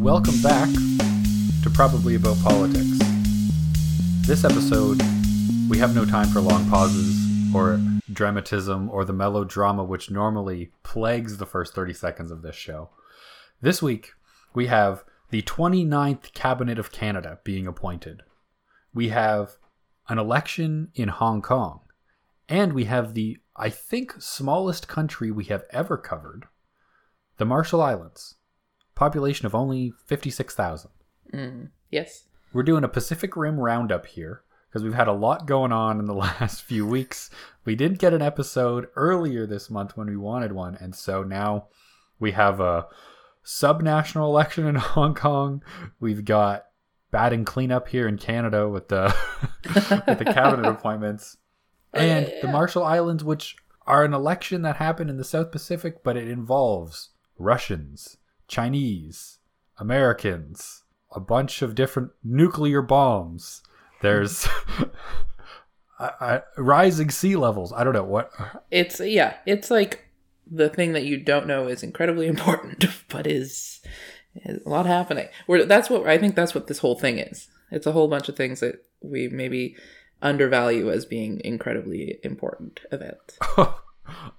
Welcome back to Probably About Politics. This episode, we have no time for long pauses or dramatism or the melodrama which normally plagues the first 30 seconds of this show. This week, we have the 29th Cabinet of Canada being appointed. We have an election in Hong Kong. And we have the, I think, smallest country we have ever covered the Marshall Islands. Population of only 56,000. Mm, yes. We're doing a Pacific Rim roundup here because we've had a lot going on in the last few weeks. We didn't get an episode earlier this month when we wanted one, and so now we have a subnational election in Hong Kong. We've got batting cleanup here in Canada with the with the cabinet appointments, and the Marshall Islands, which are an election that happened in the South Pacific, but it involves Russians, Chinese, Americans, a bunch of different nuclear bombs. There's I, I, rising sea levels. I don't know what. It's yeah, it's like the thing that you don't know is incredibly important, but is, is a lot happening. Where that's what I think that's what this whole thing is. It's a whole bunch of things that we maybe undervalue as being incredibly important events.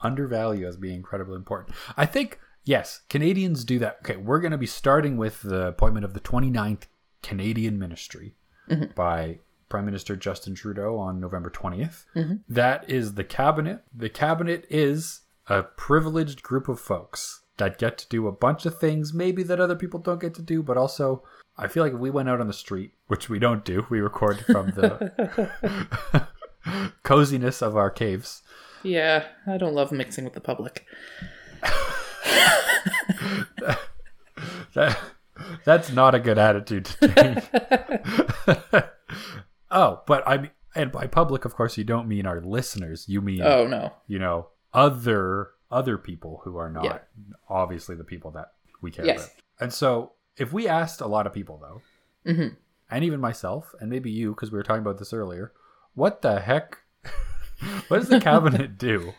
undervalue as being incredibly important. I think yes, Canadians do that. Okay, we're going to be starting with the appointment of the 29th Canadian Ministry Mm-hmm. by Prime Minister Justin Trudeau on November 20th. Mm-hmm. That is the cabinet. The cabinet is a privileged group of folks that get to do a bunch of things maybe that other people don't get to do, but also I feel like if we went out on the street, which we don't do, we record from the coziness of our caves. Yeah, I don't love mixing with the public. That, that's not a good attitude to take. oh, but I mean, and by public, of course, you don't mean our listeners. You mean, Oh no. you know, other other people who are not Yeah. obviously the people that we care Yes. about. And so, if we asked a lot of people, though, Mhm. and even myself, and maybe you, because we were talking about this earlier, what the heck? what does the cabinet do?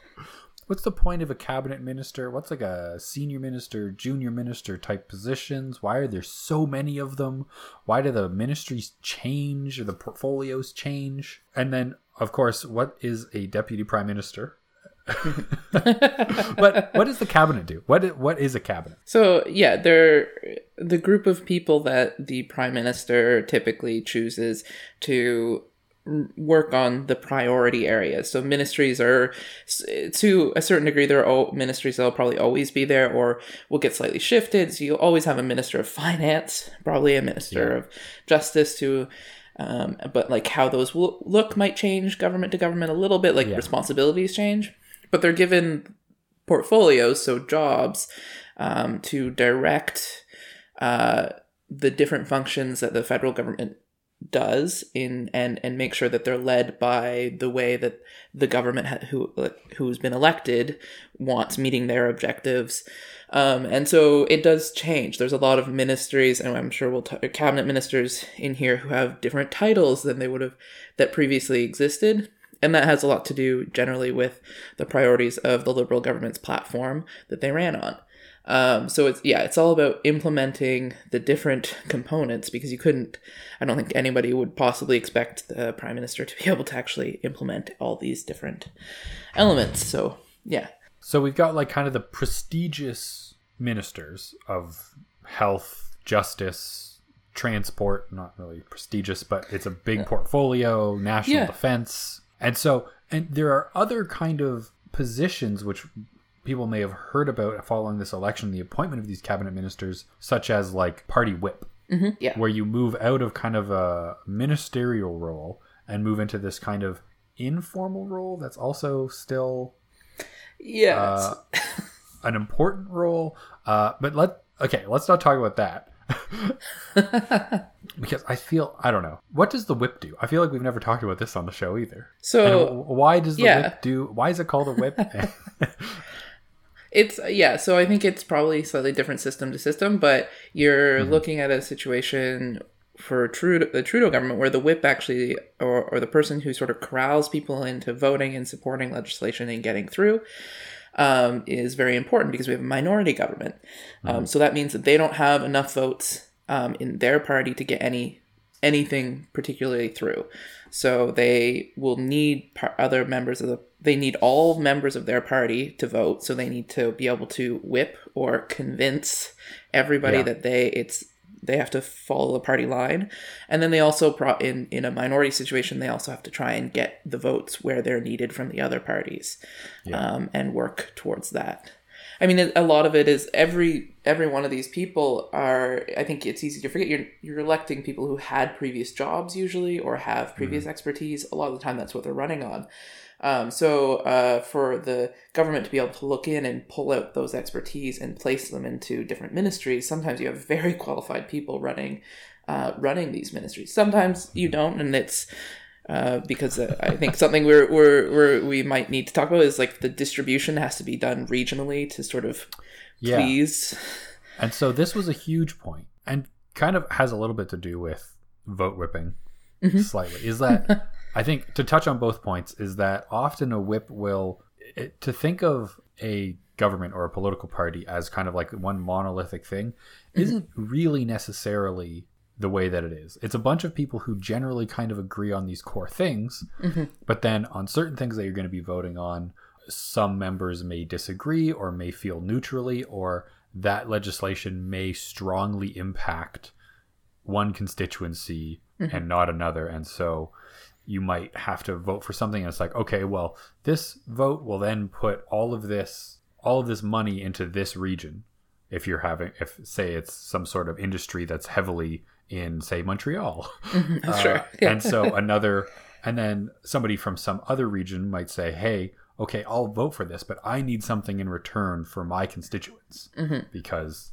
What's the point of a cabinet minister? What's like a senior minister, junior minister type positions? Why are there so many of them? Why do the ministries change or the portfolios change? And then, of course, what is a deputy prime minister? but what does the cabinet do? What what is a cabinet? So yeah, they're the group of people that the prime minister typically chooses to work on the priority areas. So ministries are, to a certain degree, there are all ministries that'll probably always be there, or will get slightly shifted. So you'll always have a minister of finance, probably a minister Yeah. of justice to. Um, but like how those will look might change government to government a little bit, like Yeah. responsibilities change. But they're given portfolios, so jobs, um, to direct uh, the different functions that the federal government does in and and make sure that they're led by the way that the government ha- who who's been elected wants meeting their objectives. Um, and so it does change. There's a lot of ministries and i'm sure we'll t- cabinet ministers in here who have different titles than they would have that previously existed. And that has a lot to do generally with the priorities of the liberal government's platform that they ran on um, so it's yeah, it's all about implementing the different components because you couldn't. I don't think anybody would possibly expect the prime minister to be able to actually implement all these different elements. So yeah, So we've got like kind of the prestigious ministers of health, justice, transport, not really prestigious, but it's a big portfolio, national Yeah. defense. And so and there are other kind of positions which people may have heard about following this election, the appointment of these cabinet ministers, such as like party whip, yeah, where you move out of kind of a ministerial role and move into this kind of informal role that's also still yeah, uh, an important role. Uh, but let okay, let's not talk about that because I feel I don't know what does the whip do. I feel like we've never talked about this on the show either. So w- why does the yeah. whip do? Why is it called a whip? It's yeah, so I think it's probably slightly different system to system, but you're looking at a situation for Trudeau, the Trudeau government where the whip actually, or, or the person who sort of corrals people into voting and supporting legislation and getting through, um, is very important because we have a minority government. Mm-hmm. Um, so that means that they don't have enough votes um, in their party to get any anything particularly through. So they will need par- other members of the. They need all members of their party to vote. So they need to be able to whip or convince everybody Yeah. that they it's they have to follow the party line, and then they also pro- in in a minority situation they also have to try and get the votes where they're needed from the other parties, um, and work towards that. I mean, a lot of it is every every one of these people are. I think it's easy to forget. You're you're electing people who had previous jobs usually or have previous expertise. A lot of the time, that's what they're running on. Um, so uh, for the government to be able to look in and pull out those expertise and place them into different ministries, sometimes you have very qualified people running uh, running these ministries. Sometimes you don't, and it's uh, because uh, I think something we're, we're, we're we might need to talk about is like the distribution has to be done regionally to sort of Yeah. please. And so this was a huge point and kind of has a little bit to do with vote whipping slightly. Is that I think to touch on both points is that often a whip will it, to think of a government or a political party as kind of like one monolithic thing mm-hmm. isn't really necessarily the way that it is. It's a bunch of people who generally kind of agree on these core things, mm-hmm. but then on certain things that you're going to be voting on, some members may disagree or may feel neutrally, or that legislation may strongly impact one constituency mm-hmm. and not another. And so you might have to vote for something and it's like, okay, well, this vote will then put all of this all of this money into this region if you're having if say it's some sort of industry that's heavily in say Montreal. Uh, sure. and so another and then somebody from some other region might say, "Hey, okay, I'll vote for this, but I need something in return for my constituents because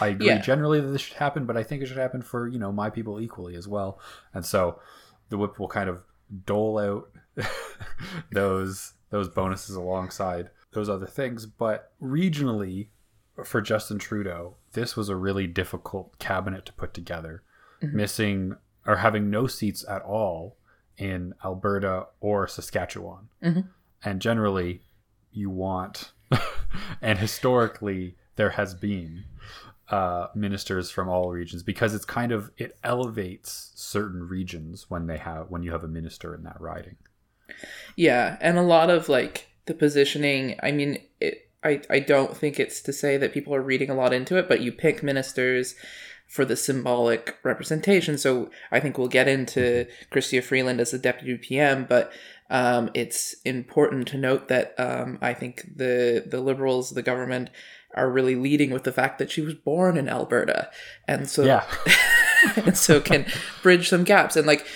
I agree Yeah. generally that this should happen, but I think it should happen for you know my people equally as well." And so the whip will kind of dole out those those bonuses alongside those other things, but regionally for Justin Trudeau, this was a really difficult cabinet to put together, mm-hmm. missing or having no seats at all in Alberta or Saskatchewan. Mm-hmm. And generally, you want, and historically, there has been uh, ministers from all regions because it's kind of it elevates certain regions when they have when you have a minister in that riding. Yeah, and a lot of like the positioning. I mean, it, I I don't think it's to say that people are reading a lot into it, but you pick ministers for the symbolic representation. So I think we'll get into Chrystia Freeland as the deputy PM, but um, it's important to note that um, I think the the Liberals, the government, are really leading with the fact that she was born in Alberta, and so Yeah, and so can bridge some gaps. And like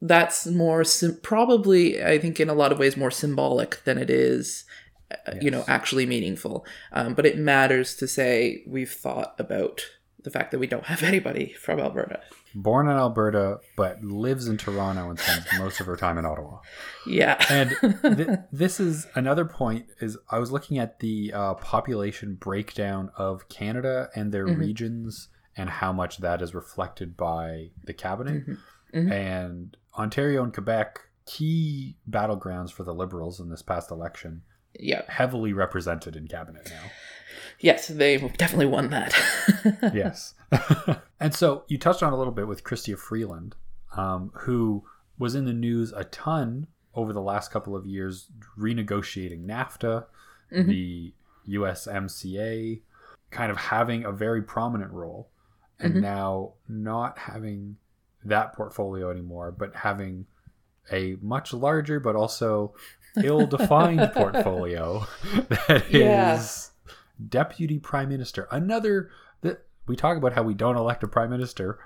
that's more sim- probably i think in a lot of ways more symbolic than it is uh, you know actually meaningful. Um, but it matters to say we've thought about the fact that we don't have anybody from alberta born in Alberta but lives in Toronto and spends most of her time in Ottawa. yeah. And th- this is another point is i was looking at the uh, population breakdown of canada and their mm-hmm. regions and how much that is reflected by the cabinet. Mm-hmm. Mm-hmm. And ontario and quebec key battlegrounds for the liberals in this past election yeah heavily represented in cabinet now yes they definitely won that yes. and so you touched on a little bit with Chrystia Freeland, um, who was in the news a ton over the last couple of years, renegotiating NAFTA, the USMCA, kind of having a very prominent role, and now not having that portfolio anymore, but having a much larger but also ill-defined portfolio that is Yeah. Deputy prime minister. Another that we talk about how we don't elect a prime minister.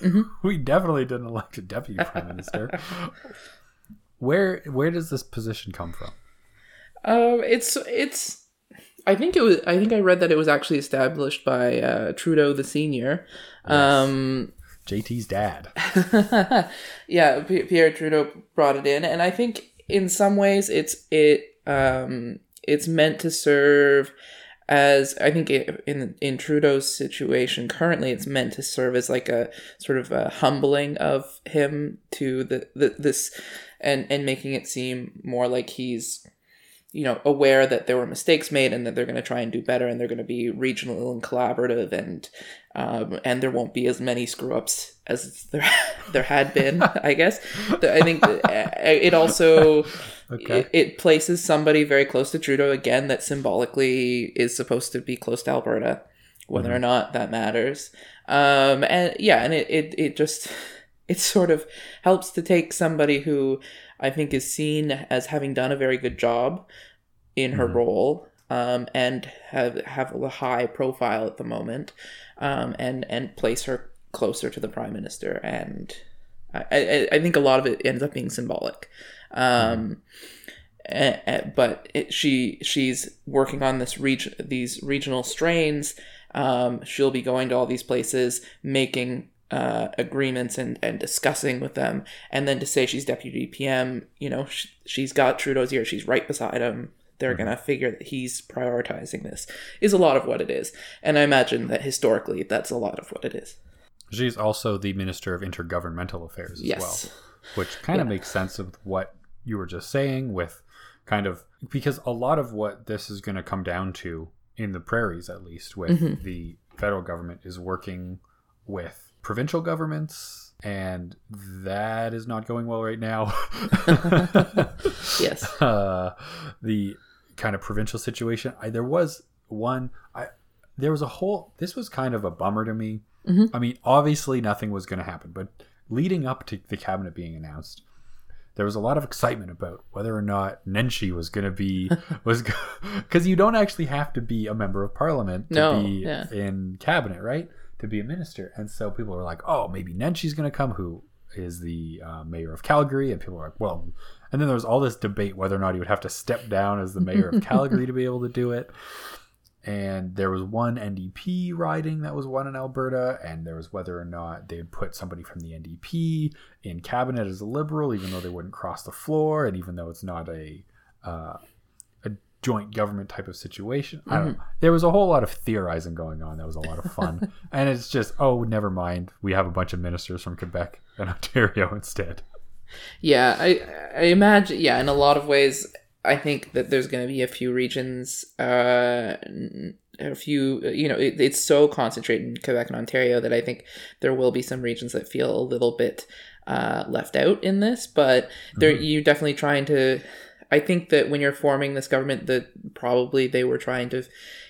we definitely didn't elect a deputy prime minister. Where where does this position come from? Um, it's it's. I think it was. I think I read that it was actually established by uh, Trudeau the senior. Um, JT's dad. yeah, P- Pierre Trudeau brought it in, and I think in some ways it's it um it's meant to serve as I think in in Trudeau's situation currently, it's meant to serve as like a sort of a humbling of him to the, the this and and making it seem more like he's you know aware that there were mistakes made and that they're going to try and do better and they're going to be regional and collaborative and um, and there won't be as many screw ups as there there had been i guess. I think it also okay. it, it, places somebody very close to trudeau again that symbolically is supposed to be close to alberta whether mm-hmm. or not that matters um, and yeah and it, it, it just it sort of helps to take somebody who I think is seen as having done a very good job in her mm-hmm. role um, and have have a high profile at the moment, um, and and place her closer to the prime minister. And I, I, I think a lot of it ends up being symbolic. Um, mm-hmm. but it, she she's working on this reach these regional strains. Um, she'll be going to all these places, making uh, agreements and, and discussing with them. And then to say she's deputy PM, you know, sh- she's got Trudeau's ear, she's right beside him. They're mm-hmm. going to figure that he's prioritizing this, is a lot of what it is. And I imagine that historically, that's a lot of what it is. She's also the Minister of Intergovernmental Affairs as yes. well, which kind of makes sense of what you were just saying with kind of because a lot of what this is going to come down to in the prairies at least with mm-hmm. the federal government is working with provincial governments, and that is not going well right now. yes. Uh, the kind of provincial situation. I, there was one. I there was a whole. This was kind of a bummer to me. Mm-hmm. I mean, obviously nothing was going to happen, but leading up to the cabinet being announced, there was a lot of excitement about whether or not Nenshi was going to be was because you don't actually have to be a member of parliament to no, be yeah. in cabinet, right? to be a minister. And so people were like, oh, maybe Nenshi's going to come, who is the uh, mayor of Calgary. And people were like, well, and then there was all this debate whether or not he would have to step down as the mayor of Calgary to be able to do it. And there was one NDP riding that was won in Alberta, and there was whether or not they'd put somebody from the NDP in cabinet as a liberal, even though they wouldn't cross the floor, and even though it's not a uh, joint government type of situation. Mm-hmm. I don't mm-hmm. know. There was a whole lot of theorizing going on. That was a lot of fun. and it's just, oh, never mind. We have a bunch of ministers from Quebec and Ontario instead. Yeah, I I imagine yeah, in a lot of ways I think that there's going to be a few regions uh a few you know it, it's so concentrated in Quebec and Ontario that I think there will be some regions that feel a little bit uh, left out in this, but mm-hmm. you definitely trying to I think that when you're forming this government, that probably they were trying to,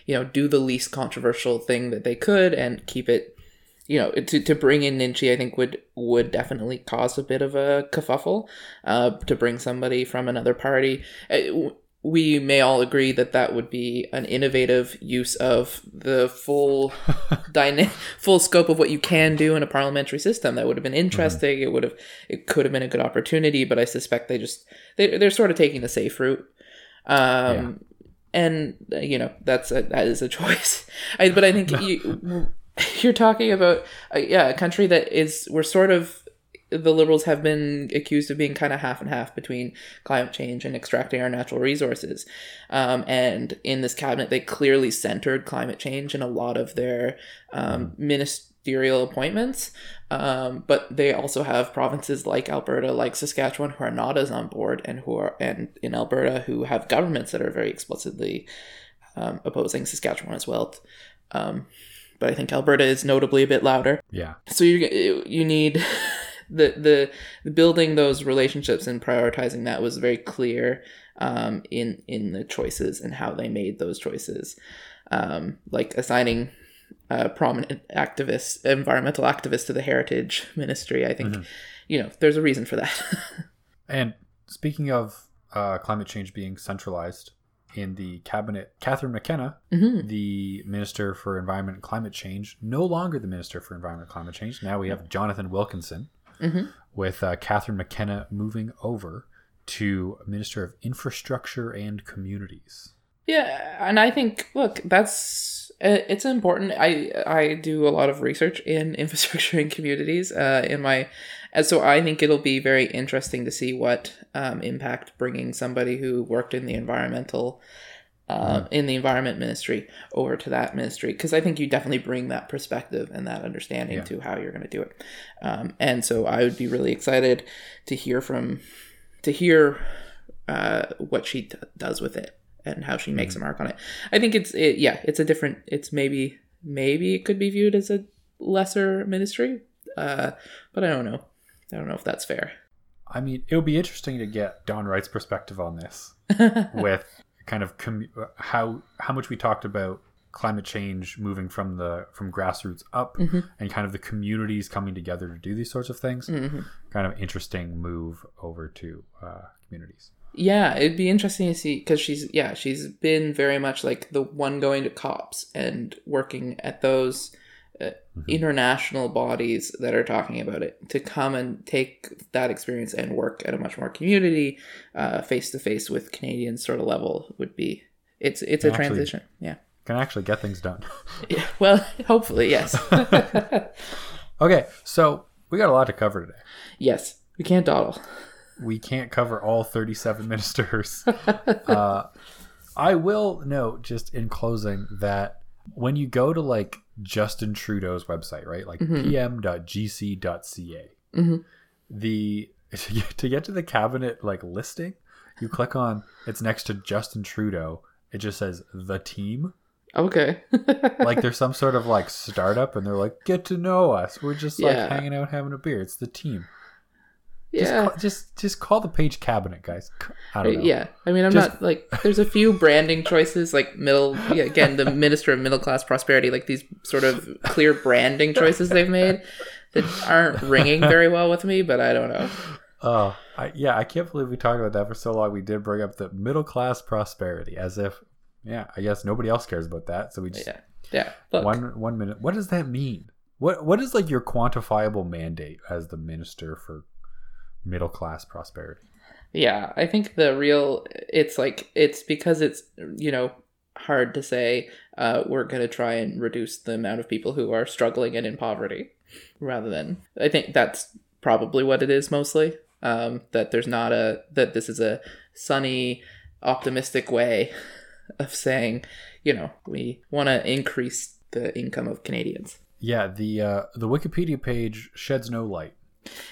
you know, do the least controversial thing that they could and keep it, you know, to, to bring in Nenshi, I think would would definitely cause a bit of a kerfuffle. Uh, to bring somebody from another party, uh, we may all agree that that would be an innovative use of the full dyna- full scope of what you can do in a parliamentary system that would have been mm-hmm. interesting mm-hmm. it would have it could have been a good opportunity but i suspect they just they, they're sort of taking the safe route um, yeah. and you know that's a, that is a choice I, but i think you you're talking about uh, yeah a country that is we're sort of the liberals have been accused of being kind of half and half between climate change and extracting our natural resources. Um, and in this cabinet, they clearly centered climate change in a lot of their um, ministerial appointments. Um, but they also have provinces like Alberta, like Saskatchewan, who are not as on board, and who are and in Alberta who have governments that are very explicitly um, opposing Saskatchewan as well. Um, but I think Alberta is notably a bit louder. Yeah. So you you need the, the building those relationships and prioritizing that was very clear um, in in the choices and how they made those choices, um, like assigning uh, prominent activists, environmental activists to the heritage ministry. I think mm-hmm. you know there's a reason for that. and speaking of uh, climate change being centralized in the cabinet, Catherine McKenna, mm-hmm. the Minister for Environment and Climate Change, no longer the Minister for Environment and Climate Change. Now we have Jonathan Wilkinson, mm-hmm. with uh, Catherine McKenna moving over to Minister of Infrastructure and Communities. Yeah, and I think look, that's it's important. I I do a lot of research in infrastructure and communities uh, in my, and so I think it'll be very interesting to see what um, impact bringing somebody who worked in the environmental uh, in the environment ministry over to that ministry because I think you definitely bring that perspective and that understanding yeah. to how you're going to do it. Um, and so I would be really excited to hear from to hear uh, what she d- does with it and how she makes a mark on it. I think it's it, yeah, it's a different. It's maybe maybe it could be viewed as a lesser ministry, uh, but I don't know. I don't know if that's fair. I mean, it would be interesting to get Don Wright's perspective on this with kind of com- how how much we talked about climate change moving from the from grassroots up and kind of the communities coming together to do these sorts of things. Kind of interesting move over to uh, communities. Yeah, it'd be interesting to see because she's yeah she's been very much like the one going to COPs and working at those uh, international bodies that are talking about it to come and take that experience and work at a much more community face to face with Canadian sort of level would be it's it's a Actually- transition yeah Can actually get things done. yeah well hopefully yes okay, so we got a lot to cover today. yes we can't dawdle we can't cover all 37 ministers. uh, I will note just in closing that when you go to like Justin Trudeau's website, right, like pm.gc.ca, Mhm. the to get to the cabinet like listing, you click on it's next to Justin Trudeau. It just says the team. okay Like there's some sort of like startup, and they're like, "Get to know us. We're just like Yeah. hanging out, having a beer. It's the team." Just, yeah call, just just call the page cabinet, guys. I don't uh, know. Yeah, I mean, I'm Just- not like. There's a few branding choices, like middle. Yeah, again, the Minister of Middle Class Prosperity, like these sort of clear branding choices they've made that aren't ringing very well with me. But I don't know. Oh, I, yeah, I can't believe we talked about that for so long. We did bring up the middle class prosperity as if, yeah, I guess nobody else cares about that. So we just Yeah, yeah. Look, one one minute. What does that mean? What what is like your quantifiable mandate as the minister for middle class prosperity? yeah. I think the real. It's like it's because it's you know hard to say. Uh, we're gonna try and reduce the amount of people who are struggling and in poverty, rather than. I think that's probably what it is mostly. Um, that there's not a that this is a sunny, optimistic way of saying, you know, we want to increase the income of Canadians. Yeah, the uh, the Wikipedia page sheds no light.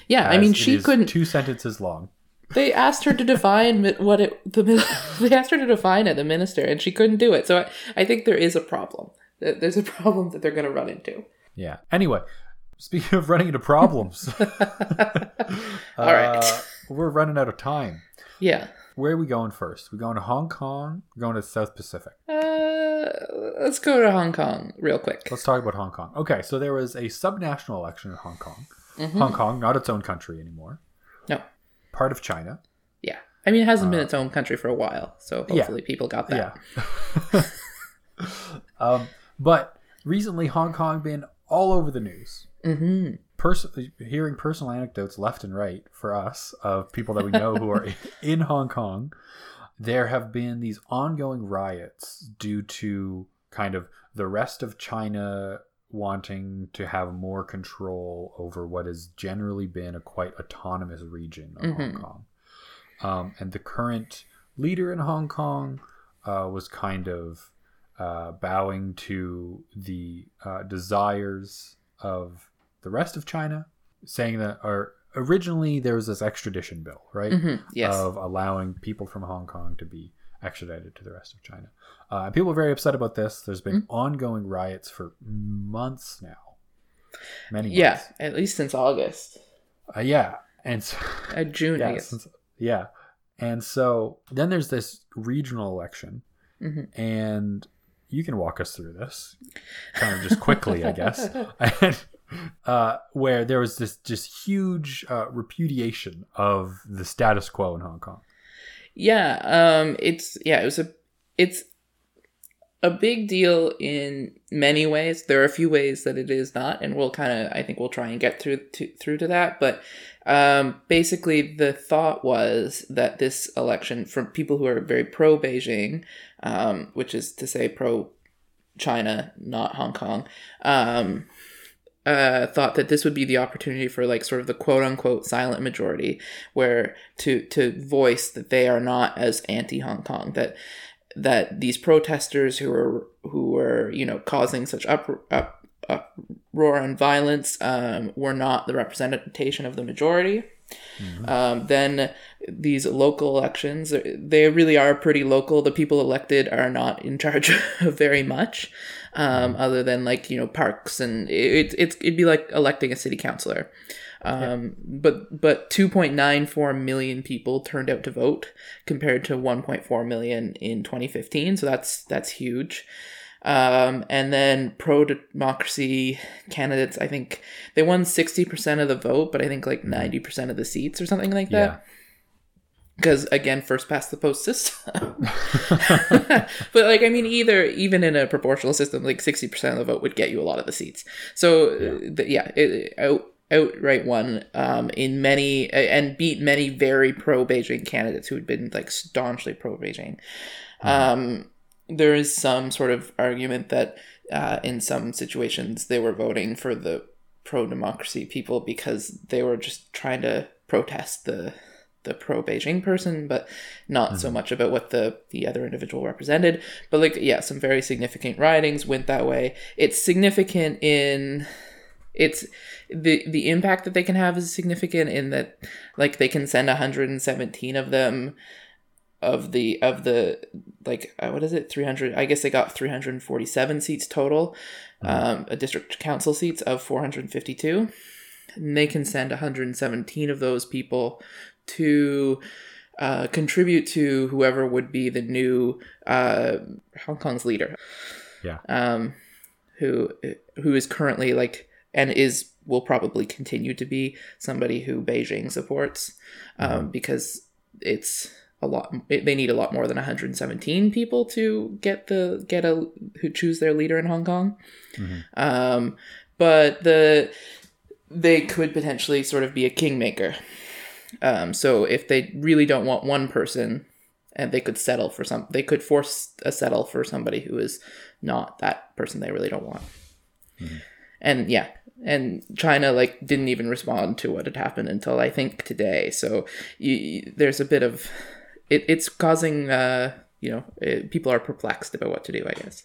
Yeah, I mean, she couldn't. two sentences long. They asked her to define what it. The they asked her to define it, the minister, and she couldn't do it. So I, I think there is a problem. There- There's a problem that they're going to run into. Yeah. Anyway, speaking of running into problems, All right. uh, we're running out of time. Yeah. Where are we going first? We going to Hong Kong? We're going to South Pacific. Uh, let's go to Hong Kong real quick. Let's talk about Hong Kong. Okay, so there was a subnational election in Hong Kong. Mm-hmm. Hong Kong, not its own country anymore, No. part of China. Yeah. I mean, it hasn't been its own country for a while, so Uh, yeah. hopefully people got that. Yeah. um, but recently, Hong Kong been all over the news. Mm-hmm. Pers- hearing personal anecdotes left and right for us of people that we know who are in Hong Kong, there have been these ongoing riots due to kind of the rest of China wanting to have more control over what has generally been a quite autonomous region of Hong Mhm. Kong. Um, and the current leader in Hong Kong uh, was kind of uh, bowing to the uh, desires of the rest of China, saying that or originally there was this extradition bill, right? hmm Yes. Of allowing people from Hong Kong to be extradited to the rest of China. Uh, people are very upset about this. There's been Mm-hmm. ongoing riots for months now. Many yeah, months. at least since August. Uh, yeah. And so, Uh, June, I yeah, guess. since- yeah. And so then there's this regional election, Mhm. and you can walk us through this, kind of just quickly, I guess. And, uh, where there was this just huge uh, repudiation of the status quo in Hong Kong. Yeah, um it's yeah, it was a it's a big deal in many ways. There are a few ways that it is not, and we'll kind of I think we'll try and get through to, through to that. But um, basically, the thought was that this election, from people who are very pro Beijing, um, which is to say pro China, not Hong Kong, um, uh, thought that this would be the opportunity for like sort of the quote unquote silent majority, where to to voice that they are not as anti Hong Kong that that these protesters who are who were you know causing such up, up uproar and violence um, were not the representation of the majority, Um, then these local elections, they really are pretty local. The people elected are not in charge of very much, um, other than like you know parks and it, it's it'd be like electing a city councilor. Um, but but 2.94 million people turned out to vote compared to 1.4 million in 2015. So that's that's huge. Um, and then pro democracy candidates, I think they won 60% of the vote, but I think like 90% of the seats or something like Yeah. Because again, first past the post system. but like, I mean, either even in a proportional system, like 60% of the vote would get you a lot of the seats. So yeah, the, yeah it, out, outright won um, in many and beat many very pro Beijing candidates who had been like staunchly pro Beijing. Um, there is some sort of argument that uh, in some situations they were voting for the pro democracy people because they were just trying to protest the the pro Beijing person, but not so much about what the the other individual represented. But like, yeah, some very significant ridings went that way. It's significant in it's the the impact that they can have is significant in that like they can send 117 of them of the of the like uh, what is it 300 i guess they got 347 seats total um, a district council seats of 452 and they can send 117 of those people to uh, contribute to whoever would be the new uh, hong kong's leader. Yeah. um, who who is currently like and is will probably continue to be somebody who Beijing supports um, because it's a lot they need a lot more than 117 people to get the get a who choose their leader in Hong Kong. Um, but the they could potentially sort of be a kingmaker um, so if they really don't want one person and they could settle for some they could force a settle for somebody who is not that person they really don't want. And yeah. And china like didn't even respond to what had happened until i think today. So you, you- there's a bit of it, it's causing uh you know it, people are perplexed about what to do i guess.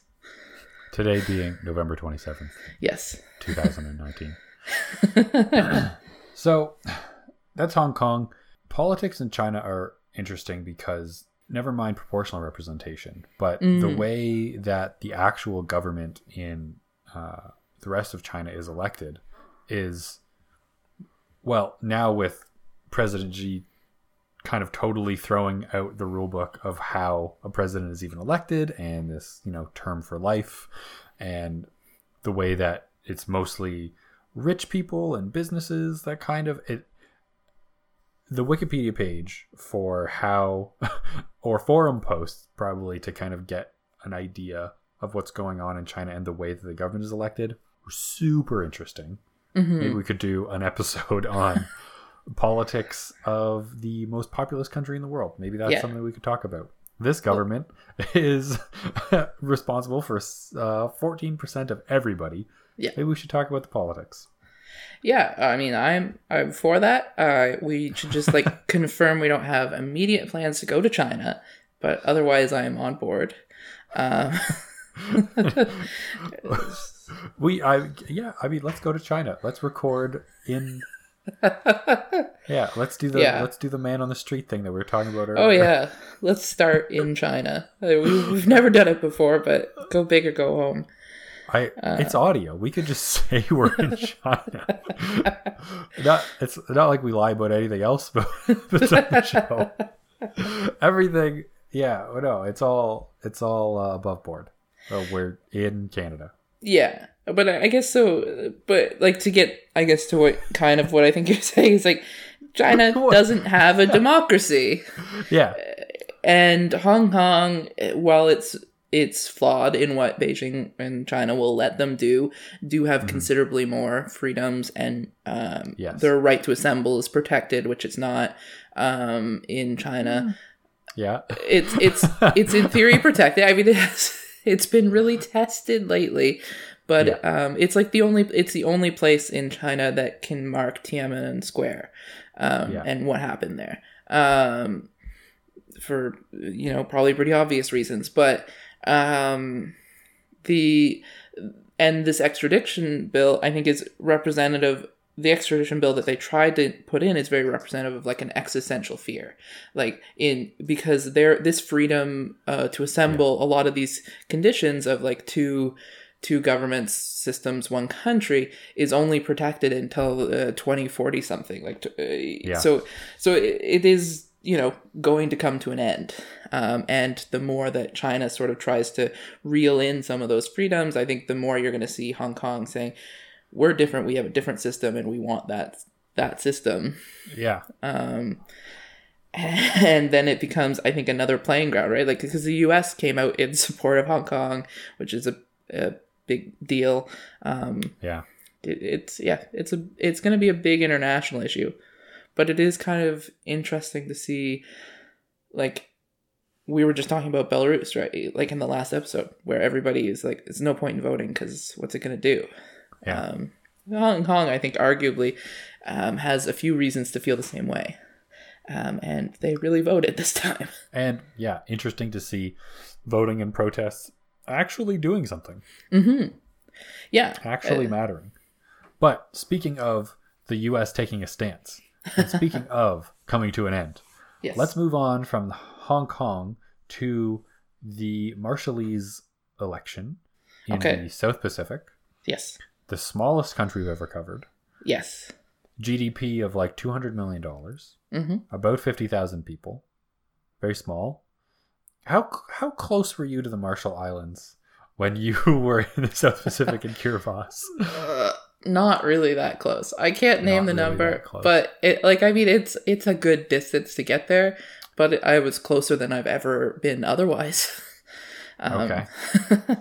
Today being November 27th, yes. 2019. so that's Hong Kong. Politics in China are interesting because never mind proportional representation, but the way that the actual government in uh, the rest of China is elected is, well, now with President Xi kind of totally throwing out the rule book of how a president is even elected and this, you know, term for life and the way that it's mostly rich people and businesses that kind of it the Wikipedia page for how or forum posts probably to kind of get an idea of what's going on in China and the way that the government is elected were super interesting. Maybe we could do an episode on politics of the most populous country in the world. Maybe that's Yeah. something we could talk about. This government is responsible for uh, 14% of everybody. Yeah. Maybe we should talk about the politics. Yeah i mean i'm i'm for that uh we should just like confirm we don't have immediate plans to go to china but otherwise i am on board um We, I, yeah, I mean, let's go to China. Let's record in. yeah, let's do the Yeah. let's do the man on the street thing that we were talking about earlier. Oh yeah, let's start in China. Uh, we, we've never done it before, but go big or go home. I Uh. it's audio. We could just say we're in China. not it's not like we lie about anything else but the show. Everything, yeah, oh, no, it's all it's all uh, above board. Oh, we're in Canada. Yeah, but I guess so. But like to get, I guess to what kind of what I think you're saying is like China doesn't have a democracy, Yeah, and Hong Kong, while it's it's flawed in what Beijing and China will let them do, do have considerably more freedoms, and um, Yes. their right to assemble is protected, which it's not um, in China. yeah, it's it's it's in theory protected. I mean, it's it's been really tested lately, but um, it's like the only it's the only place in China that can mark Tiananmen Square, um, Yeah. and what happened there, um, for you know probably pretty obvious reasons, but um, the and this extradition bill I think is representative the extradition bill that they tried to put in is very representative of like an existential fear like in because there this freedom uh, to assemble a lot of these conditions of like two two governments systems one country is only protected until uh, 2040 something like t- uh, Yeah. so so it, it is you know going to come to an end. Um, and the more that china sort of tries to reel in some of those freedoms i think the more you're going to see hong kong saying we're different. We have a different system and we want that that system. Yeah. um, and then it becomes i think another playing ground right? Like because the us came out in support of hong kong which is a, a big deal. Um, Yeah. it, it's yeah it's a it's going to be a big international issue but it is kind of interesting to see like we were just talking about belarus right? Like in the last episode where everybody is like it's no point in voting because what's it going to do? Yeah. um, hong kong i think arguably um, has a few reasons to feel the same way. Um, and they really voted this time. And yeah, interesting to see voting and protests actually doing something, mm-hmm. Yeah. Actually mattering. But speaking of the US taking a stance, and speaking of coming to an end, yes let's move on from Hong Kong to the Marshallese election in Okay. the South Pacific, yes the smallest country we've ever covered. yes GDP of like $200 million, mm-hmm. about 50,000 people. Very small. How how close were you to the Marshall Islands when you were in the South Pacific in Kiribati? Uh, not really that close. I can't name Not the really number, but it like I mean it's it's a good distance to get there, but I was closer than I've ever been otherwise. Um, Okay.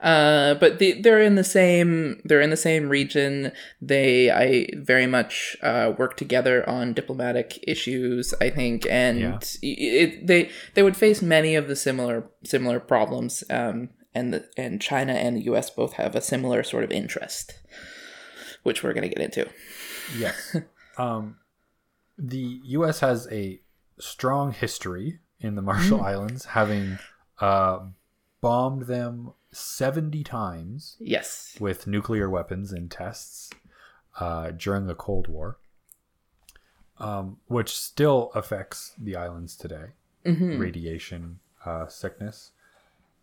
uh, but the, they're in the same they're in the same region. They I very much uh, work together on diplomatic issues. I think, and Yeah. it, they they would face many of the similar similar problems. Um, and the, and China and the U.S. both have a similar sort of interest, which we're going to get into. Yes. um, the U.S. has a strong history in the Marshall Islands, having uh, bombed them 70 times Yes. with nuclear weapons and tests uh, during the Cold War, um, which still affects the islands today. hmm Radiation uh, sickness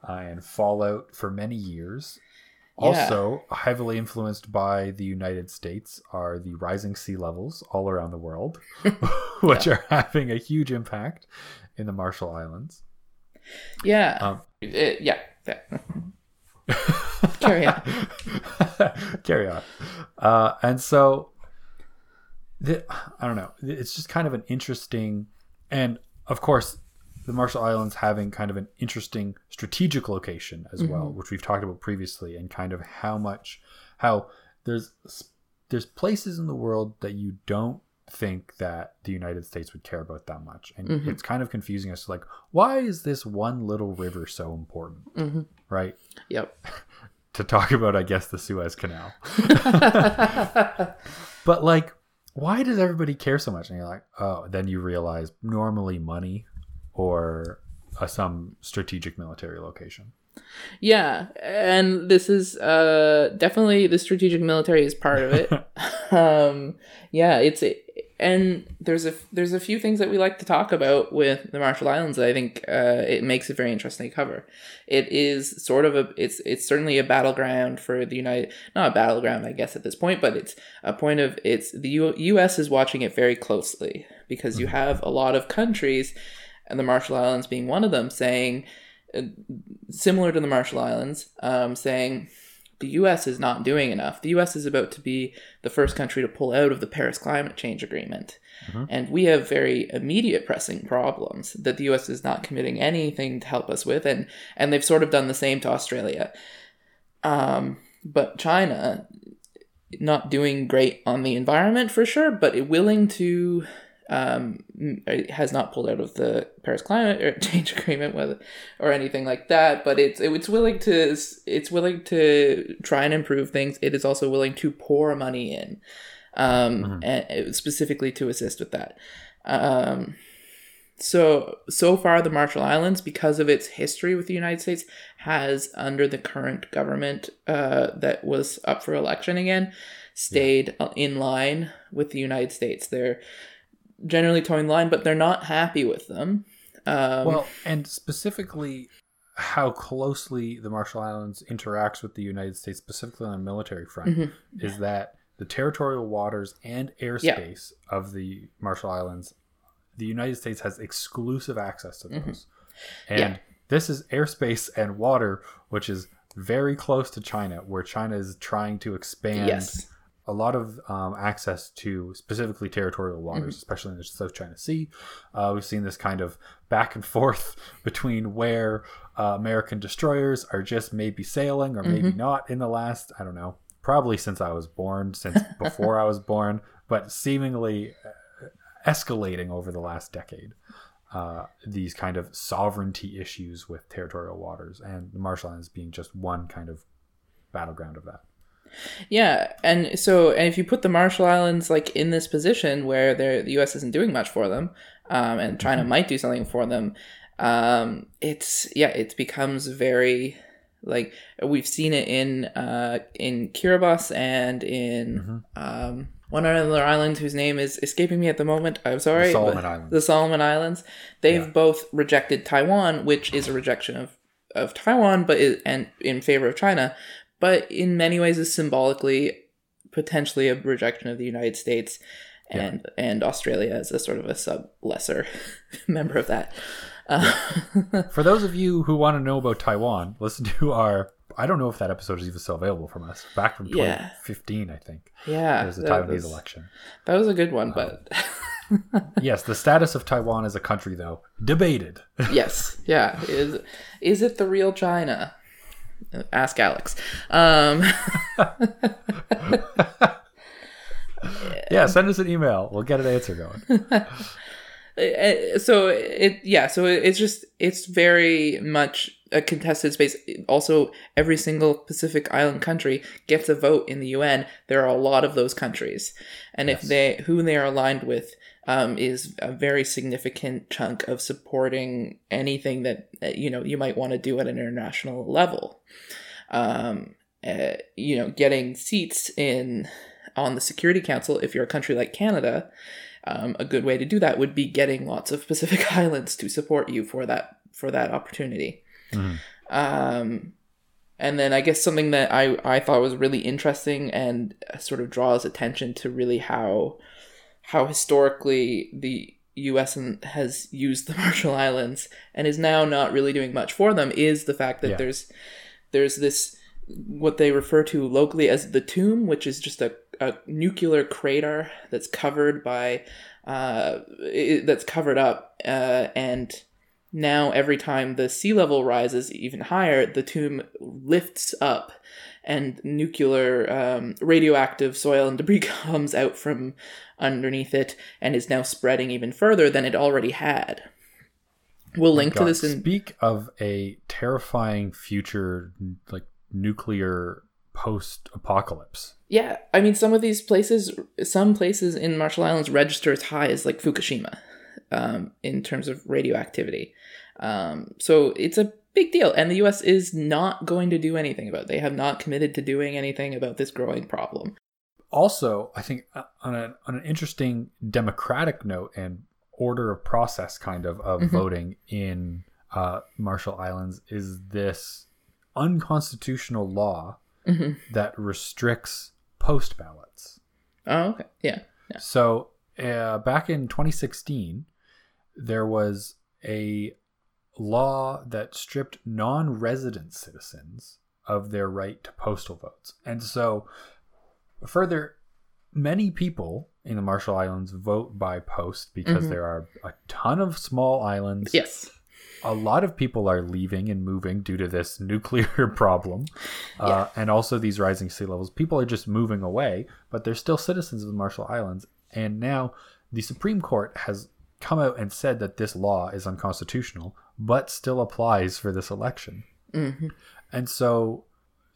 uh, and fallout for many years. Yeah. Also, heavily influenced by the United States are the rising sea levels all around the world, which are having a huge impact in the Marshall Islands. Yeah. Um, Uh, yeah. yeah. Carry on. Carry on. Uh, and so, the, I don't know. It's just kind of an interesting, and of course, the Marshall Islands having kind of an interesting strategic location as well, which we've talked about previously, and kind of how much, how there's there's places in the world that you don't think that the United States would care about that much, and Mhm. it's kind of confusing us. Like, why is this one little river so important, hmm right? Yep. to talk about, I guess, the Suez Canal. But like, why does everybody care so much? And you're like, oh, then you realize normally money or uh, some strategic military location. yeah, and this is uh definitely the strategic military is part of it. um yeah, it's and there's a there's a few things that we like to talk about with the Marshall Islands that I think uh, it makes it very interesting to cover. It is sort of a it's it's certainly a battleground for the United not a battleground I guess at this point, but it's a point of it's the U- U.S. is watching it very closely because you have a lot of countries, and the Marshall Islands being one of them, saying uh, similar to the Marshall Islands, um, saying the U.S. is not doing enough. The U.S. is about to be the first country to pull out of the Paris Climate Change Agreement. Mhm. And we have very immediate pressing problems that the U.S. is not committing anything to help us with, and and they've sort of done the same to Australia. Um, but China, not doing great on the environment for sure, but willing to um, it has not pulled out of the Paris Climate Change Agreement with, or anything like that. But it's it's willing to it's willing to try and improve things. It is also willing to pour money in, um, Mhm. and specifically to assist with that. Um, so so far, the Marshall Islands, because of its history with the United States, has under the current government uh, that was up for election again, stayed uh in line with the United States. They're generally toeing the line, but they're not happy with them. Um, Well, and specifically how closely the Marshall Islands interacts with the United States, specifically on the military front, Mhm. is that the territorial waters and airspace of the Marshall Islands, the United States has exclusive access to those. And Mm-hmm. Yeah. this is airspace and water, which is very close to China, where China is trying to expand yes. A lot of um, access to specifically territorial waters, especially in the South China Sea. Uh, we've seen this kind of back and forth between where uh, American destroyers are just maybe sailing or maybe not in the last, I don't know, probably since I was born, since before I was born, but seemingly uh, escalating over the last decade. Uh, these kind of sovereignty issues with territorial waters, and the Marshall Islands being just one kind of battleground of that. Yeah, and so and if you put the Marshall Islands like in this position where they're, the U.S. isn't doing much for them, um, and China might do something for them, um, it's yeah, it becomes very like we've seen it in uh, in Kiribati and in um, one other island whose name is escaping me at the moment. I'm sorry, Solomon Islands. The Solomon Islands. They've Yeah. both rejected Taiwan, which is a rejection of of Taiwan, but is, and in favor of China, but in many ways is symbolically potentially a rejection of the United States and and Australia as a sort of a sub lesser member of that. Uh, For those of you who want to know about Taiwan, listen to our. I don't know if that episode is even still available from us. Back from Yeah. 2015, I think. yeah, It was the Taiwanese was, election. that was a good one, but yes, the status of Taiwan as a country, though, debated. yes, yeah, is is it the real China? Ask Alex. Um, yeah, send us an email. We'll get an answer going. So it yeah so it's just it's very much a contested space also every single pacific island country gets a vote in the un there are a lot of those countries and if they who they are aligned with um, is a very significant chunk of supporting anything that uh, you know you might want to do at an international level um, uh, you know getting seats in on the security council if you're a country like canada um, a good way to do that would be getting lots of Pacific Islands to support you for that for that opportunity. Mhm. Um, and then I guess something that I, I thought was really interesting and sort of draws attention to really how how historically the U.S. has used the Marshall Islands and is now not really doing much for them is the fact that Yeah. there's there's this what they refer to locally as the tomb, which is just a, a nuclear crater that's covered by uh, it, that's covered up, uh, and now every time the sea level rises even higher, the tomb lifts up, and nuclear um, radioactive soil and debris comes out from underneath it, and is now spreading even further than it already had. We'll link to this in Speak of a terrifying future, like nuclear post-apocalypse. Yeah, I mean, some of these places, some places in Marshall Islands register as high as like Fukushima, um, in terms of radioactivity. Um, so it's a big deal, and the U.S. is not going to do anything about. it. They have not committed to doing anything about this growing problem. Also i think uh, on, a, on an interesting democratic note and order of process kind of of Mhm. voting in uh, marshall islands is this unconstitutional law hmm that restricts post ballots. Oh, okay, yeah, Yeah. so uh, back in 2016 there was a law that stripped non-resident citizens of their right to postal votes. And so further many people in the marshall islands vote by post because Mhm. there are a ton of small islands. Yes, a lot of people are leaving and moving due to this nuclear problem. Uh, and also these rising sea levels. People are just moving away but they're still citizens of the marshall islands. And now the supreme court has come out and said that this law is unconstitutional but still applies for this election. Hmm and so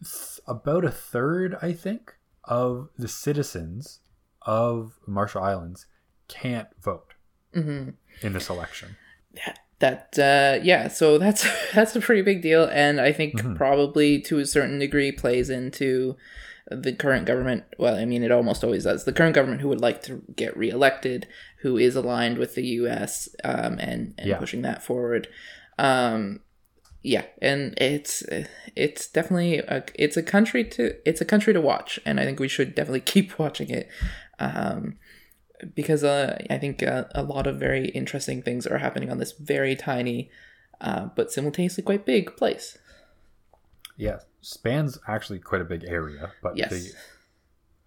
th- about a third i think of the citizens of marshall islands can't vote hmm in this election Yeah, that uh, yeah, so that's that's a pretty big deal, and I think Mhm. probably to a certain degree plays into the current government. Well, I mean, it almost always does. The current government who would like to get reelected, who is aligned with the U.S. Um, and and Yeah. pushing that forward. Um, yeah, and it's it's definitely a, it's a country to it's a country to watch, and I think we should definitely keep watching it. Um, because uh, I think uh, a lot of very interesting things are happening on this very tiny, uh, but simultaneously quite big place. Yeah, spans actually quite a big area, but Yes. the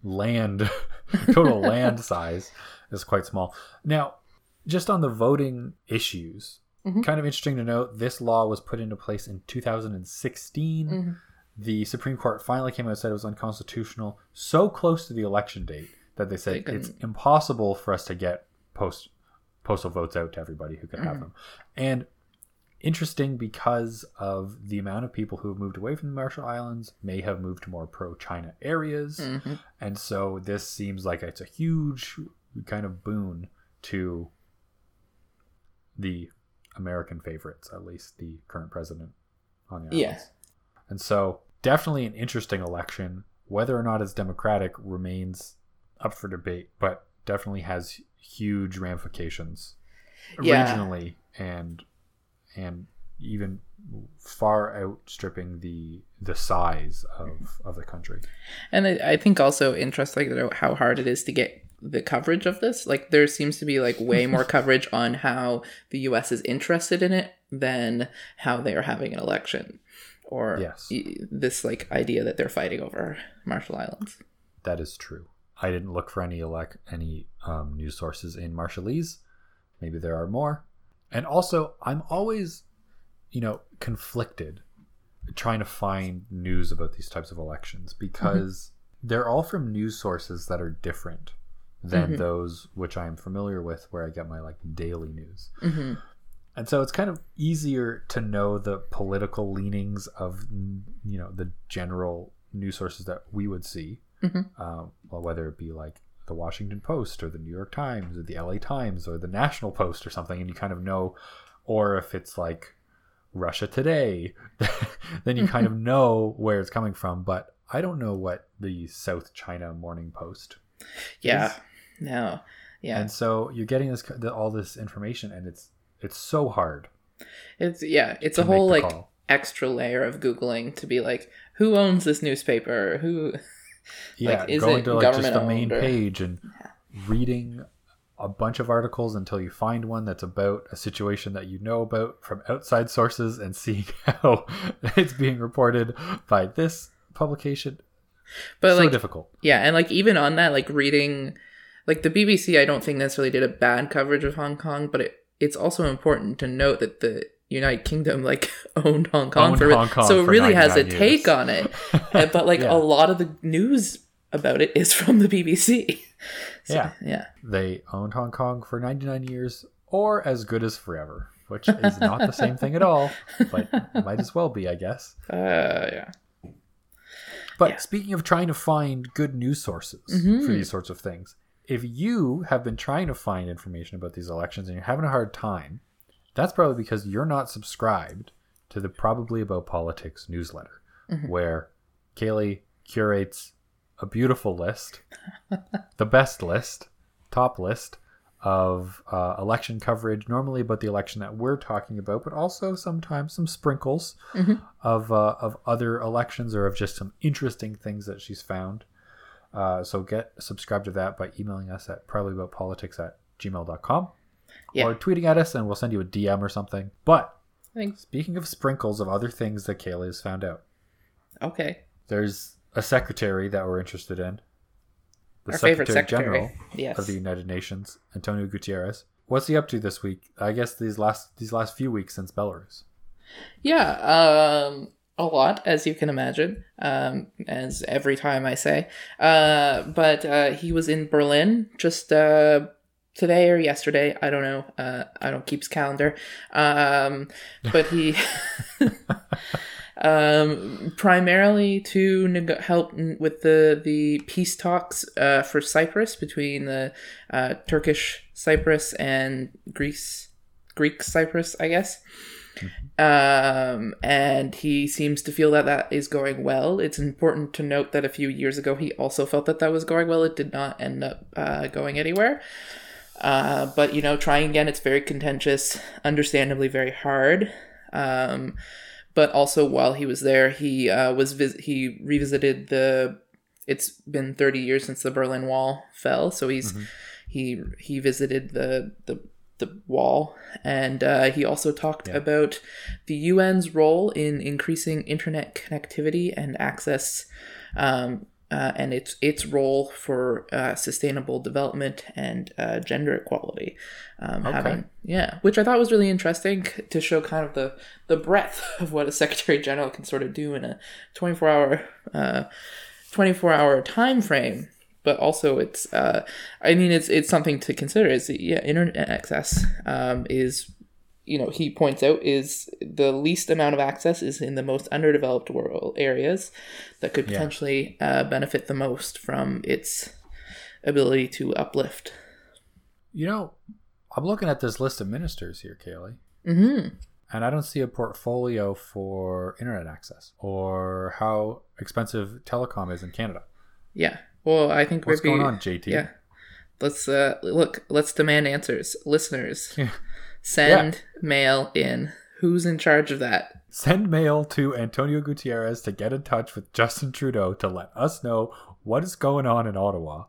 land total land size is quite small. Now, just on the voting issues, Mhm. kind of interesting to note, this law was put into place in 2016. Mhm. The Supreme Court finally came out and said it was unconstitutional, so close to the election date that they said They it's impossible for us to get post postal votes out to everybody who could have Mhm. them. And interesting because of the amount of people who have moved away from the Marshall Islands may have moved to more pro-China areas. Mhm. And so this seems like it's a huge kind of boon to the American favorites, at least the current president on the islands. Yeah. And so definitely an interesting election. Whether or not it's democratic remains up for debate, but definitely has huge ramifications Yeah. regionally and and even far outstripping the the size of of the country. And I, I think also interesting how hard it is to get the coverage of this. Like there seems to be like way more coverage on how the U.S. is interested in it than how they are having an election, or Yes. this like idea that they're fighting over Marshall Islands. That is true. I didn't look for any elect any um, news sources in Marshallese. Maybe there are more. And also, I'm always, you know, conflicted trying to find news about these types of elections because they're all from news sources that are different than Mhm. those which I'm familiar with, where I get my like daily news. hmm And so it's kind of easier to know the political leanings of you know the general news sources that we would see, Mhm. um, well, whether it be like the Washington Post or the New York Times or the LA Times or the National Post or something, and you kind of know, or if it's like Russia Today, then you kind of know where it's coming from. But I don't know what the South China Morning Post Yeah. is. No. Yeah. and so you're getting this all this information, and it's it's so hard. It's yeah, it's a whole like call. extra layer of googling to be like, who owns this newspaper? Who? yeah like, is going to like just the main or- page and reading a bunch of articles until you find one that's about a situation that you know about from outside sources and seeing how it's being reported by this publication But so like, difficult yeah, and like even on that, like reading, like the BBC, I don't think necessarily did a bad coverage of Hong Kong, but it it's also important to note that the United Kingdom like owned Hong Kong Owned for Hong Kong so it really has a 99 take on it. But like Yeah. a lot of the news about it is from the BBC. So, Yeah. yeah, they owned hong kong for 99 years or as good as forever which is not the same thing at all but might as well be i guess uh, yeah, But Yeah. speaking of trying to find good news sources Mhm. for these sorts of things, if you have been trying to find information about these elections and you're having a hard time, that's probably because you're not subscribed to the Probably About Politics newsletter, Mhm. where Kaylee curates a beautiful list, the best list, top list of uh, election coverage, normally about the election that we're talking about, but also sometimes some sprinkles Mhm. of uh, of other elections or of just some interesting things that she's found. Uh, so get subscribed to that by emailing us at probablyaboutpolitics at gmail.com Yeah. or tweeting at us and we'll send you a DM or something. But thanks. speaking of sprinkles of other things that Kaylee has found out, Okay, there's a secretary that we're interested in. The our favorite secretary. General yes. of the United Nations, Antonio Guterres. What's he up to this week? I guess these last these last few weeks since Belarus. Yeah, um, a lot, as you can imagine, um, as every time I say. Uh, but uh, he was in Berlin just uh, today or yesterday. I don't know. Uh, I don't keep his calendar. Um, but he. Um, primarily to neg- help n- with the the peace talks uh, for Cyprus between the uh, Turkish Cyprus and Greece Greek Cyprus, I guess. Um, and he seems to feel that that is going well. It's important to note that a few years ago he also felt that that was going well. It did not end up uh, going anywhere. Uh, but you know, trying again, it's very contentious, understandably very hard. Um, but also while he was there, he uh, was vis- he revisited the. It's been thirty years since the Berlin Wall fell, so he's he he visited the the the wall, and uh, he also talked Yeah. about the UN's role in increasing internet connectivity and access. Um, uh, and its its role for uh, sustainable development and uh, gender equality, um, Okay. having yeah, which I thought was really interesting to show kind of the the breadth of what a secretary general can sort of do in a twenty four hour uh, twenty four hour time frame. But also, it's uh, I mean, it's it's something to consider. Is yeah, internet access um, is you know he points out is the least amount of access is in the most underdeveloped world areas that could Yeah. potentially uh, benefit the most from its ability to uplift. You know, I'm looking at this list of ministers here, Kaylee, hmm and I don't see a portfolio for internet access or how expensive telecom is in Canada. Yeah. Well, I think What's maybe going on, JT? yeah. Let's uh look. Let's demand answers, listeners. Yeah. Send mail in. Who's in charge of that? Send mail to Antonio Guterres to get in touch with Justin Trudeau to let us know what is going on in Ottawa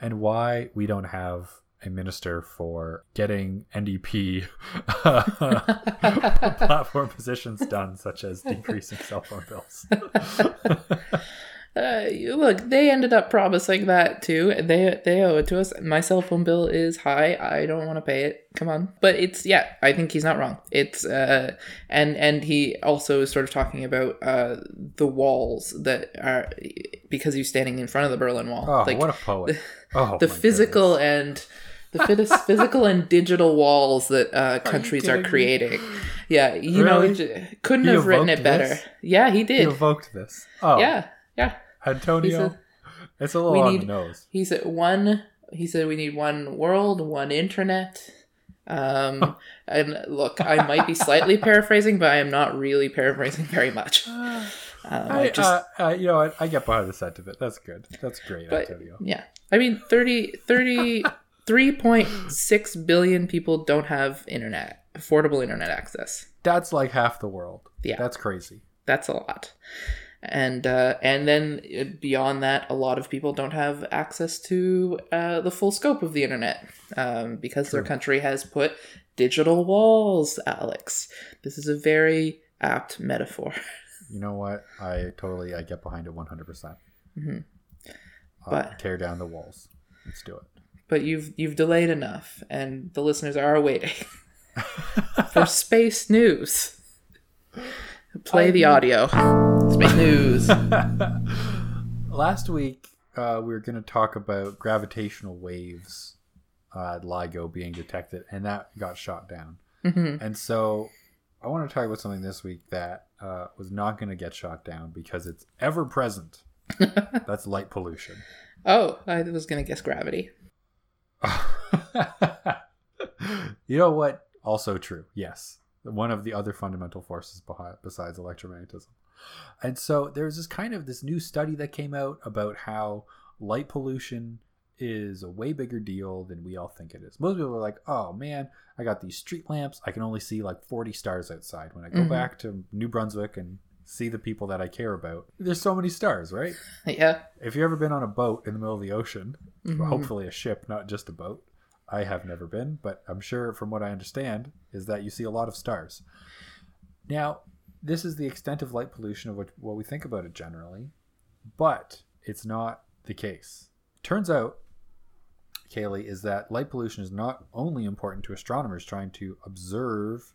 and why we don't have a minister for getting NDP platform positions done, such as decreasing cell phone bills. Uh, look, they ended up promising that too. They they owe it to us. My cell phone bill is high. I don't want to pay it. Come on. But it's yeah. I think he's not wrong. It's uh, and and he also is sort of talking about uh the walls that are because he's standing in front of the Berlin Wall. Oh, like what a poet! Oh, the physical goodness. and the phys- physical and digital walls that uh, countries are kidding me? creating. Yeah, you know, Really? j- couldn't He have written it better. this? Yeah, he He did. evoked this. Oh, Yeah, yeah. Antonio. It's a little on need- the nose. He said one. He said we need one world, one internet. Um, and look, I might be slightly paraphrasing, but I am not really paraphrasing very much. Um, I I, just, uh, uh, you know, what? I get behind the sentiment. That's good. That's great, But- Antonio. yeah, I mean, 30, 30 3.6 billion people don't have internet, affordable internet access. That's like half the world. Yeah. That's crazy. That's a lot. And uh, and then uh, beyond that, a lot of people don't have access to uh, the full scope of the internet um, because their country has put digital walls. Alex, this is a very apt metaphor. You know what? I totally I get behind it 100. percent Mhm. Uh, But- tear down the walls. Let's do it. But you've you've delayed enough, and the listeners are waiting for space news. Play I the mean- audio. Space news. Last week uh, we were going to talk about gravitational waves uh, at LIGO being detected, and that got shot down. hmm And so I want to talk about something this week that uh, was not going to get shot down because it's ever present. That's light pollution. Oh, I was gonna guess gravity. you know what? Also true. Yes. One of the other fundamental forces besides electromagnetism. And so there's this kind of this new study that came out about how light pollution is a way bigger deal than we all think it is. Most people are like, "Oh man, I got these street lamps. I can only see like 40 stars outside. When I go Mhm. back to New Brunswick and see the people that I care about, there's so many stars, right? Yeah. If you've ever been on a boat in the middle of the ocean, Mhm. hopefully a ship, not just a boat. I have never been, but I'm sure from what I understand is that you see a lot of stars. Now, this is the extent of light pollution of what, what we think about it generally, but it's not the case. Turns out, Kaylee, is that light pollution is not only important to astronomers trying to observe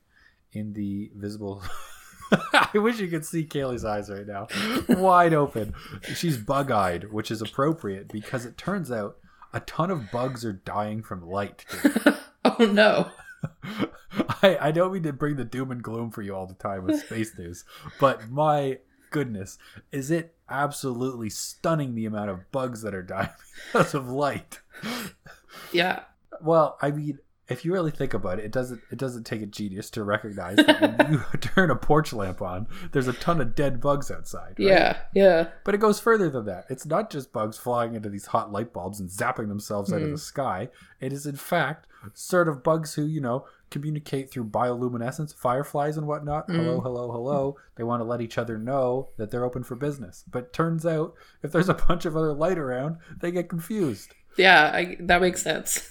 in the visible. I wish you could see Kaylee's eyes right now, wide open. She's bug eyed, which is appropriate because it turns out a ton of bugs are dying from light. oh no. I, I don't mean to bring the doom and gloom for you all the time with space news, but my goodness, is it absolutely stunning the amount of bugs that are dying because of light? Yeah. Well, I mean, if you really think about it, it doesn't it doesn't take a genius to recognize that when you turn a porch lamp on, there's a ton of dead bugs outside. right? Yeah, yeah. But it goes further than that. It's not just bugs flying into these hot light bulbs and zapping themselves out of the hmm. sky. It is in fact sort of bugs who, you know, communicate through bioluminescence, fireflies and whatnot. Hmm. Hello, hello, hello. They want to let each other know that they're open for business. But turns out if there's a bunch of other light around, they get confused. Yeah, I, that makes sense.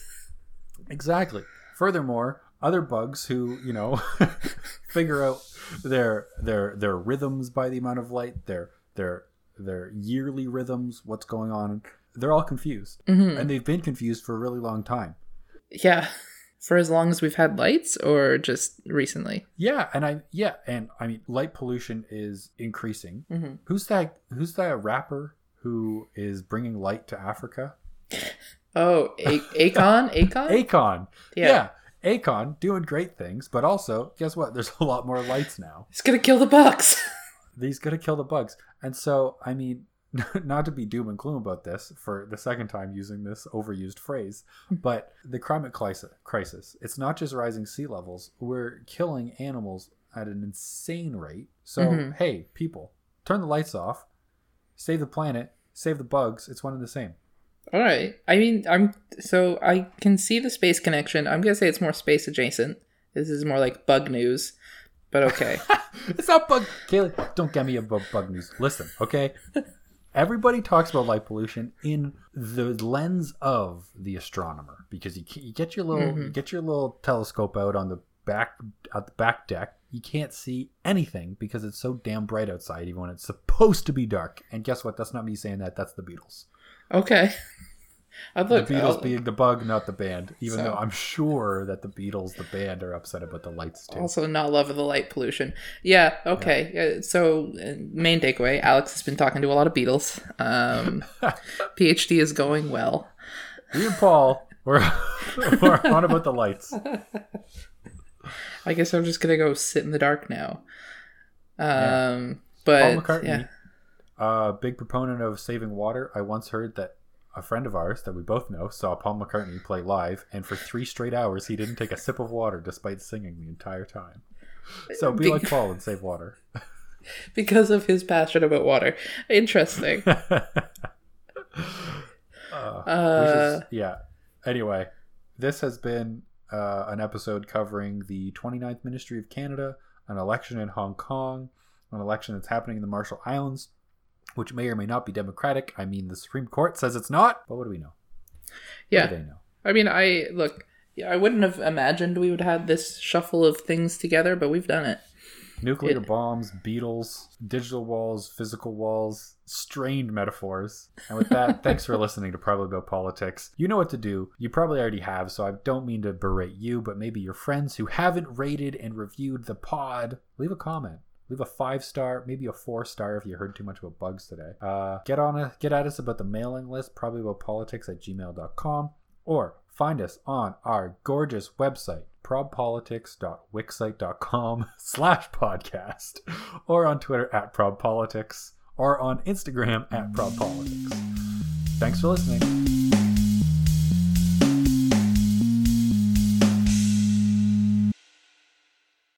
Exactly. Furthermore, other bugs who, you know, figure out their their their rhythms by the amount of light, their their their yearly rhythms, what's going on, they're all confused. And they've been confused for a really long time. Yeah. For as long as we've had lights or just recently? Yeah, and I yeah, and I mean light pollution is increasing. Mhm. Who's that who's that rapper who is bringing light to Africa? Oh, A- Akon? Akon? Akon. Yeah. yeah. Akon doing great things, but also, guess what? There's a lot more lights now. It's gonna kill the bugs. These gonna kill the bugs. And so, I mean, not to be doom and gloom about this for the second time using this overused phrase, but the climate crisis, it's not just rising sea levels. We're killing animals at an insane rate. So, Mhm. hey, people, turn the lights off, save the planet, save the bugs. It's one and the same. All right. I mean, I'm so I can see the space connection. I'm gonna say it's more space adjacent. This is more like bug news, but okay. it's not bug. Kaylee, don't get me about bug news. Listen, okay? Everybody talks about light pollution in the lens of the astronomer because you, you get your little you get your little telescope out on the back at the back deck. You can't see anything because it's so damn bright outside, even when it's supposed to be dark. And guess what? That's not me saying that. That's the Beatles. Okay. I The look. Beatles I'll- being the bug, not the band. Even So- though I'm sure that the Beatles, the band, are upset about the lights too. also not love of the light pollution. Yeah. Okay. Uh, so uh, main takeaway: Alex has been talking to a lot of Beatles. Um, PhD is going well. Me and Paul, we're, we're on about the lights. I guess I'm just gonna go sit in the dark now. Um, Paul but McCartney, yeah. A big proponent of saving water. I once heard that a friend of ours that we both know saw Paul McCartney play live, and for three straight hours he didn't take a sip of water despite singing the entire time. So be Big- like Paul and save water. because of his passion about water. Interesting. Uh, Uh, is- yeah. Anyway, this has been uh, an episode covering the 29th Ministry of Canada, an election in Hong Kong, an election that's happening in the Marshall Islands, which may or may not be democratic. I mean, the Supreme Court says it's not, but what do we know? What yeah. do they know? I mean, I look. Yeah, I wouldn't have imagined we would have this shuffle of things together, but we've done it. Nuclear It- bombs, beetles, digital walls, physical walls, strained metaphors. And with that, thanks for listening to Probably About Politics. You know what to do. You probably already have, so I don't mean to berate you, but maybe your friends who haven't rated and reviewed the pod, leave a comment. Leave a five star, maybe a four star if you heard too much about bugs today. Uh, get on a, get at us about the mailing list, probably about politics at gmail.com, or find us on our gorgeous website, probpolitics.wixsite.com slash podcast, or on Twitter at probpolitics, or on Instagram at probpolitics. Thanks for listening.